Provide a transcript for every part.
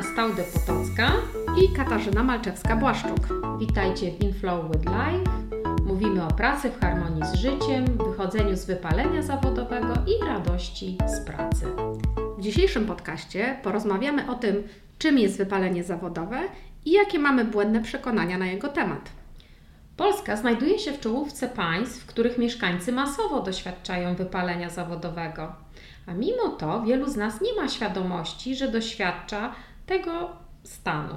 Anna Staude-Potocka i Katarzyna Malczewska-Błaszczuk. Witajcie w Inflow with Life. Mówimy o pracy w harmonii z życiem, wychodzeniu z wypalenia zawodowego i radości z pracy. W dzisiejszym podcaście porozmawiamy o tym, czym jest wypalenie zawodowe i jakie mamy błędne przekonania na jego temat. Polska znajduje się w czołówce państw, w których mieszkańcy masowo doświadczają wypalenia zawodowego. A mimo to wielu z nas nie ma świadomości, że doświadcza tego stanu.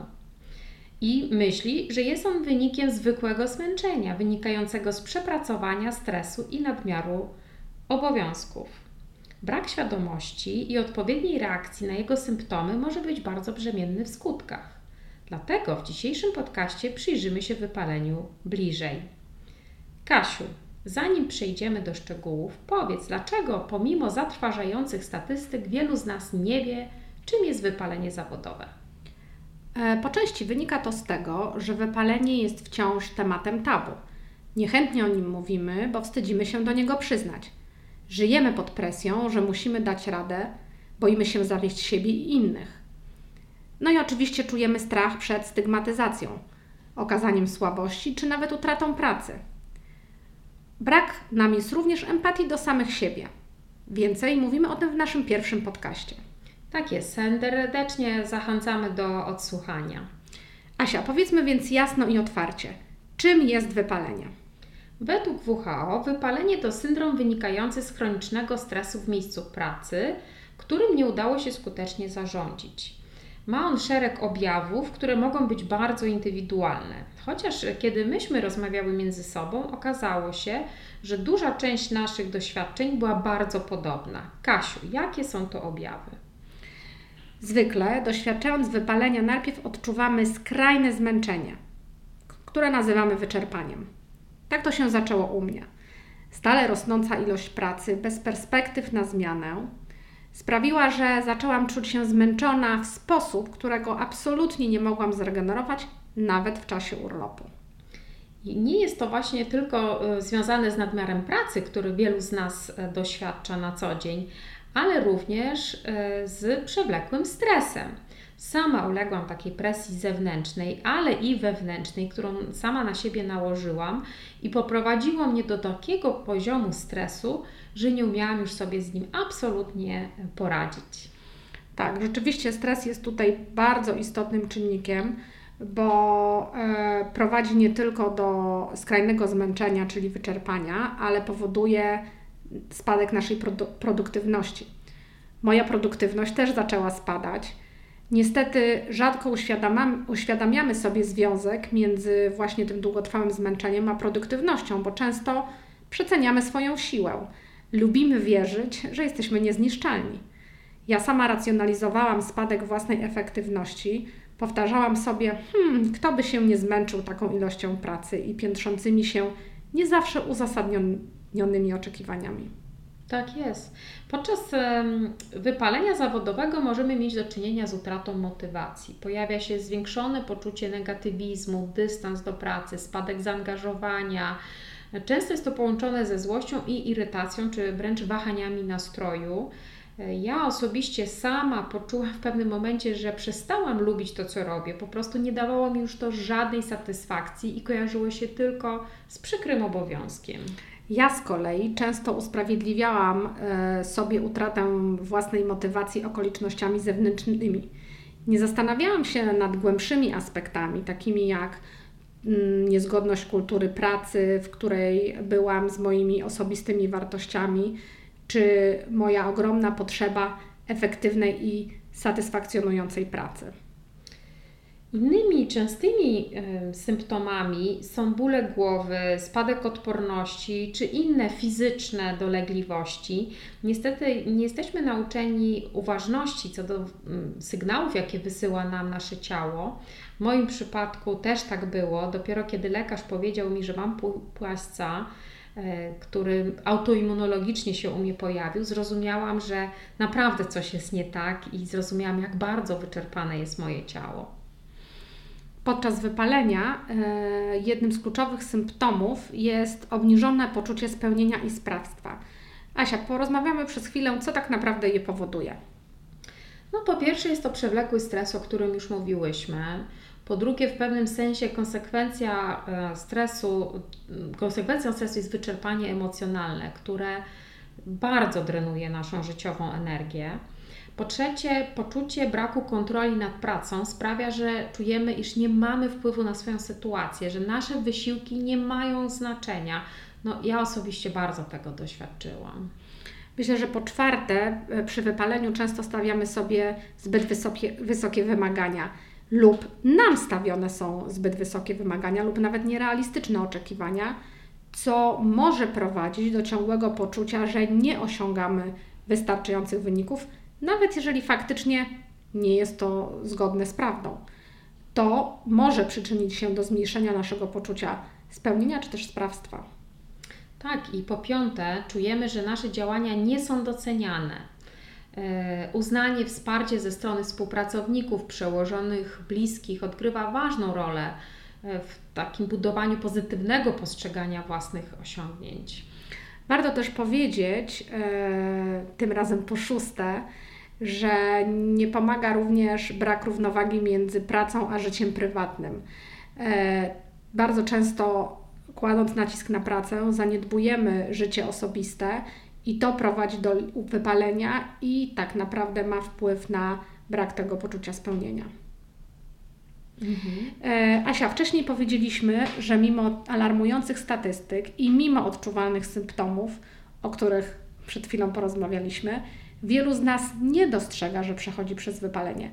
I myśli, że jest on wynikiem zwykłego zmęczenia, wynikającego z przepracowania, stresu i nadmiaru obowiązków. Brak świadomości i odpowiedniej reakcji na jego symptomy może być bardzo brzemienny w skutkach. Dlatego w dzisiejszym podcaście przyjrzymy się wypaleniu bliżej. Kasiu, zanim przejdziemy do szczegółów, powiedz, dlaczego pomimo zatrważających statystyk wielu z nas nie wie, czym jest wypalenie zawodowe. E, po części wynika to z tego, że wypalenie jest wciąż tematem tabu. Niechętnie o nim mówimy, bo wstydzimy się do niego przyznać. Żyjemy pod presją, że musimy dać radę, boimy się zawieść siebie i innych. No i oczywiście czujemy strach przed stygmatyzacją, okazaniem słabości czy nawet utratą pracy. Brak nam jest również empatii do samych siebie. Więcej mówimy o tym w naszym pierwszym podcaście. Tak jest, serdecznie zachęcamy do odsłuchania. Asia, powiedzmy więc jasno i otwarcie, czym jest wypalenie? Według WHO wypalenie to syndrom wynikający z chronicznego stresu w miejscu pracy, którym nie udało się skutecznie zarządzić. Ma on szereg objawów, które mogą być bardzo indywidualne. Chociaż kiedy myśmy rozmawiały między sobą, okazało się, że duża część naszych doświadczeń była bardzo podobna. Kasiu, jakie są to objawy? Zwykle, doświadczając wypalenia, najpierw odczuwamy skrajne zmęczenie, które nazywamy wyczerpaniem. Tak to się zaczęło u mnie. Stale rosnąca ilość pracy, bez perspektyw na zmianę, sprawiła, że zaczęłam czuć się zmęczona w sposób, którego absolutnie nie mogłam zregenerować, nawet w czasie urlopu. I nie jest to właśnie tylko e, związane z nadmiarem pracy, który wielu z nas e, doświadcza na co dzień, ale również e, z przewlekłym stresem. Sama uległam takiej presji zewnętrznej, ale i wewnętrznej, którą sama na siebie nałożyłam i poprowadziło mnie do takiego poziomu stresu, że nie umiałam już sobie z nim absolutnie poradzić. Tak, rzeczywiście stres jest tutaj bardzo istotnym czynnikiem, bo e, prowadzi nie tylko do skrajnego zmęczenia, czyli wyczerpania, ale powoduje spadek naszej produ produktywności. Moja produktywność też zaczęła spadać. Niestety rzadko uświadamiamy sobie związek między właśnie tym długotrwałym zmęczeniem a produktywnością, bo często przeceniamy swoją siłę. Lubimy wierzyć, że jesteśmy niezniszczalni. Ja sama racjonalizowałam spadek własnej efektywności, powtarzałam sobie, hmm, kto by się nie zmęczył taką ilością pracy i piętrzącymi się nie zawsze uzasadnionymi oczekiwaniami. Tak jest. Podczas wypalenia zawodowego możemy mieć do czynienia z utratą motywacji. Pojawia się zwiększone poczucie negatywizmu, dystans do pracy, spadek zaangażowania. Często jest to połączone ze złością i irytacją, czy wręcz wahaniami nastroju. Ja osobiście sama poczułam w pewnym momencie, że przestałam lubić to, co robię. Po prostu nie dawało mi już to żadnej satysfakcji i kojarzyło się tylko z przykrym obowiązkiem. Ja z kolei często usprawiedliwiałam e, sobie utratę własnej motywacji okolicznościami zewnętrznymi. Nie zastanawiałam się nad głębszymi aspektami, takimi jak mm, niezgodność kultury pracy, w której byłam z moimi osobistymi wartościami, czy moja ogromna potrzeba efektywnej i satysfakcjonującej pracy. Innymi częstymi symptomami są bóle głowy, spadek odporności czy inne fizyczne dolegliwości. Niestety nie jesteśmy nauczeni uważności co do sygnałów, jakie wysyła nam nasze ciało. W moim przypadku też tak było. Dopiero kiedy lekarz powiedział mi, że mam płaszca, e, który autoimmunologicznie się u mnie pojawił, zrozumiałam, że naprawdę coś jest nie tak i zrozumiałam, jak bardzo wyczerpane jest moje ciało. Podczas wypalenia e, jednym z kluczowych symptomów jest obniżone poczucie spełnienia i sprawstwa. Asia, porozmawiamy przez chwilę, co tak naprawdę je powoduje. No po pierwsze jest to przewlekły stres, o którym już mówiłyśmy. Po drugie, w pewnym sensie konsekwencja e, stresu, konsekwencją stresu jest wyczerpanie emocjonalne, które bardzo drenuje naszą życiową energię. Po trzecie, poczucie braku kontroli nad pracą sprawia, że czujemy, iż nie mamy wpływu na swoją sytuację, że nasze wysiłki nie mają znaczenia. No, ja osobiście bardzo tego doświadczyłam. Myślę, że po czwarte, e, przy wypaleniu często stawiamy sobie zbyt wysokie, wysokie wymagania lub nam stawione są zbyt wysokie wymagania lub nawet nierealistyczne oczekiwania, co może prowadzić do ciągłego poczucia, że nie osiągamy wystarczających wyników, nawet jeżeli faktycznie nie jest to zgodne z prawdą. To może przyczynić się do zmniejszenia naszego poczucia spełnienia czy też sprawstwa. Tak, i po piąte, czujemy, że nasze działania nie są doceniane. E, uznanie, wsparcie ze strony współpracowników, przełożonych, bliskich odgrywa ważną rolę e, w takim budowaniu pozytywnego postrzegania własnych osiągnięć. Warto też powiedzieć, e, tym razem po szóste, że nie pomaga również brak równowagi między pracą a życiem prywatnym. Bardzo często kładąc nacisk na pracę, zaniedbujemy życie osobiste i to prowadzi do wypalenia i tak naprawdę ma wpływ na brak tego poczucia spełnienia. Mhm. E, Asia, wcześniej powiedzieliśmy, że mimo alarmujących statystyk i mimo odczuwalnych symptomów, o których przed chwilą porozmawialiśmy, wielu z nas nie dostrzega, że przechodzi przez wypalenie.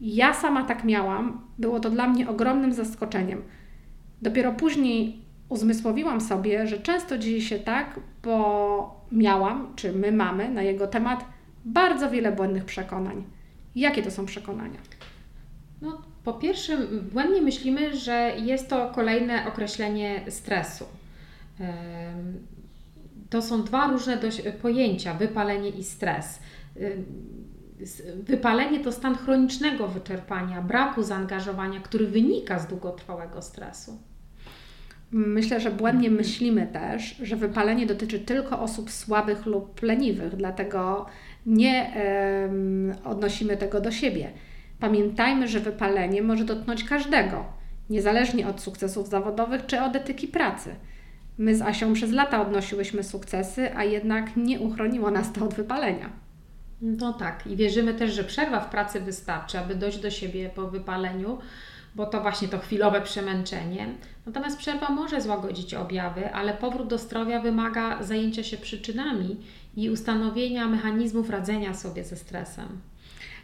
Ja sama tak miałam, było to dla mnie ogromnym zaskoczeniem. Dopiero później uzmysłowiłam sobie, że często dzieje się tak, bo miałam, czy my mamy na jego temat bardzo wiele błędnych przekonań. Jakie to są przekonania? No, po pierwsze, błędnie myślimy, że jest to kolejne określenie stresu. To są dwa różne pojęcia: wypalenie i stres. Wypalenie to stan chronicznego wyczerpania, braku zaangażowania, który wynika z długotrwałego stresu. Myślę, że błędnie myślimy też, że wypalenie dotyczy tylko osób słabych lub leniwych, dlatego nie odnosimy tego do siebie. Pamiętajmy, że wypalenie może dotknąć każdego, niezależnie od sukcesów zawodowych czy od etyki pracy. My z Asią przez lata odnosiłyśmy sukcesy, a jednak nie uchroniło nas to od wypalenia. No tak, i wierzymy też, że przerwa w pracy wystarczy, aby dojść do siebie po wypaleniu bo to właśnie to chwilowe przemęczenie. Natomiast przerwa może złagodzić objawy, ale powrót do zdrowia wymaga zajęcia się przyczynami i ustanowienia mechanizmów radzenia sobie ze stresem.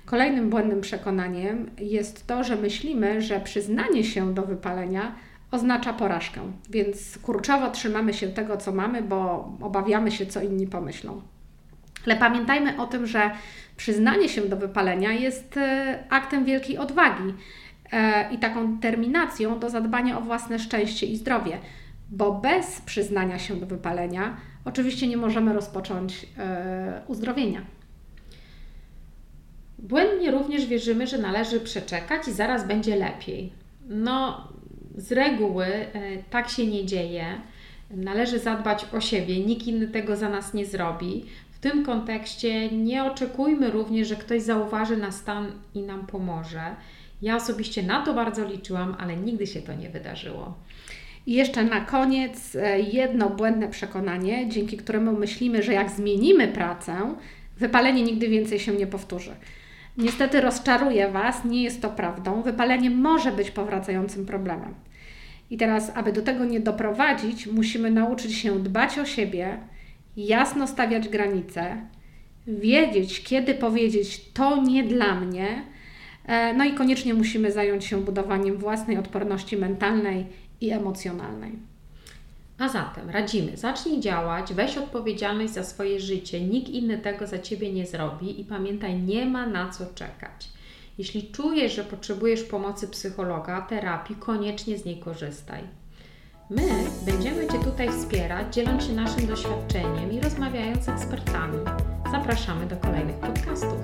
Kolejnym błędnym przekonaniem jest to, że myślimy, że przyznanie się do wypalenia oznacza porażkę, więc kurczowo trzymamy się tego, co mamy, bo obawiamy się, co inni pomyślą. Ale pamiętajmy o tym, że przyznanie się do wypalenia jest e, aktem wielkiej odwagi E, i taką determinacją do zadbania o własne szczęście i zdrowie, bo bez przyznania się do wypalenia oczywiście nie możemy rozpocząć e, uzdrowienia. Błędnie również wierzymy, że należy przeczekać i zaraz będzie lepiej. No, z reguły e, tak się nie dzieje. Należy zadbać o siebie, nikt inny tego za nas nie zrobi. W tym kontekście nie oczekujmy również, że ktoś zauważy nas stan i nam pomoże. Ja osobiście na to bardzo liczyłam, ale nigdy się to nie wydarzyło. I jeszcze na koniec e, jedno błędne przekonanie, dzięki któremu myślimy, że jak zmienimy pracę, wypalenie nigdy więcej się nie powtórzy. Niestety rozczaruję Was, nie jest to prawdą. Wypalenie może być powracającym problemem. I teraz, aby do tego nie doprowadzić, musimy nauczyć się dbać o siebie, jasno stawiać granice, wiedzieć, kiedy powiedzieć to nie dla mnie, E, no i koniecznie musimy zająć się budowaniem własnej odporności mentalnej i emocjonalnej. A zatem radzimy, zacznij działać, weź odpowiedzialność za swoje życie, nikt inny tego za ciebie nie zrobi i pamiętaj, nie ma na co czekać. Jeśli czujesz, że potrzebujesz pomocy psychologa, terapii, koniecznie z niej korzystaj. My będziemy Cię tutaj wspierać, dzieląc się naszym doświadczeniem i rozmawiając z ekspertami. Zapraszamy do kolejnych podcastów.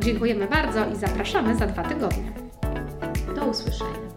Dziękujemy bardzo i zapraszamy za dwa tygodnie. Do usłyszenia.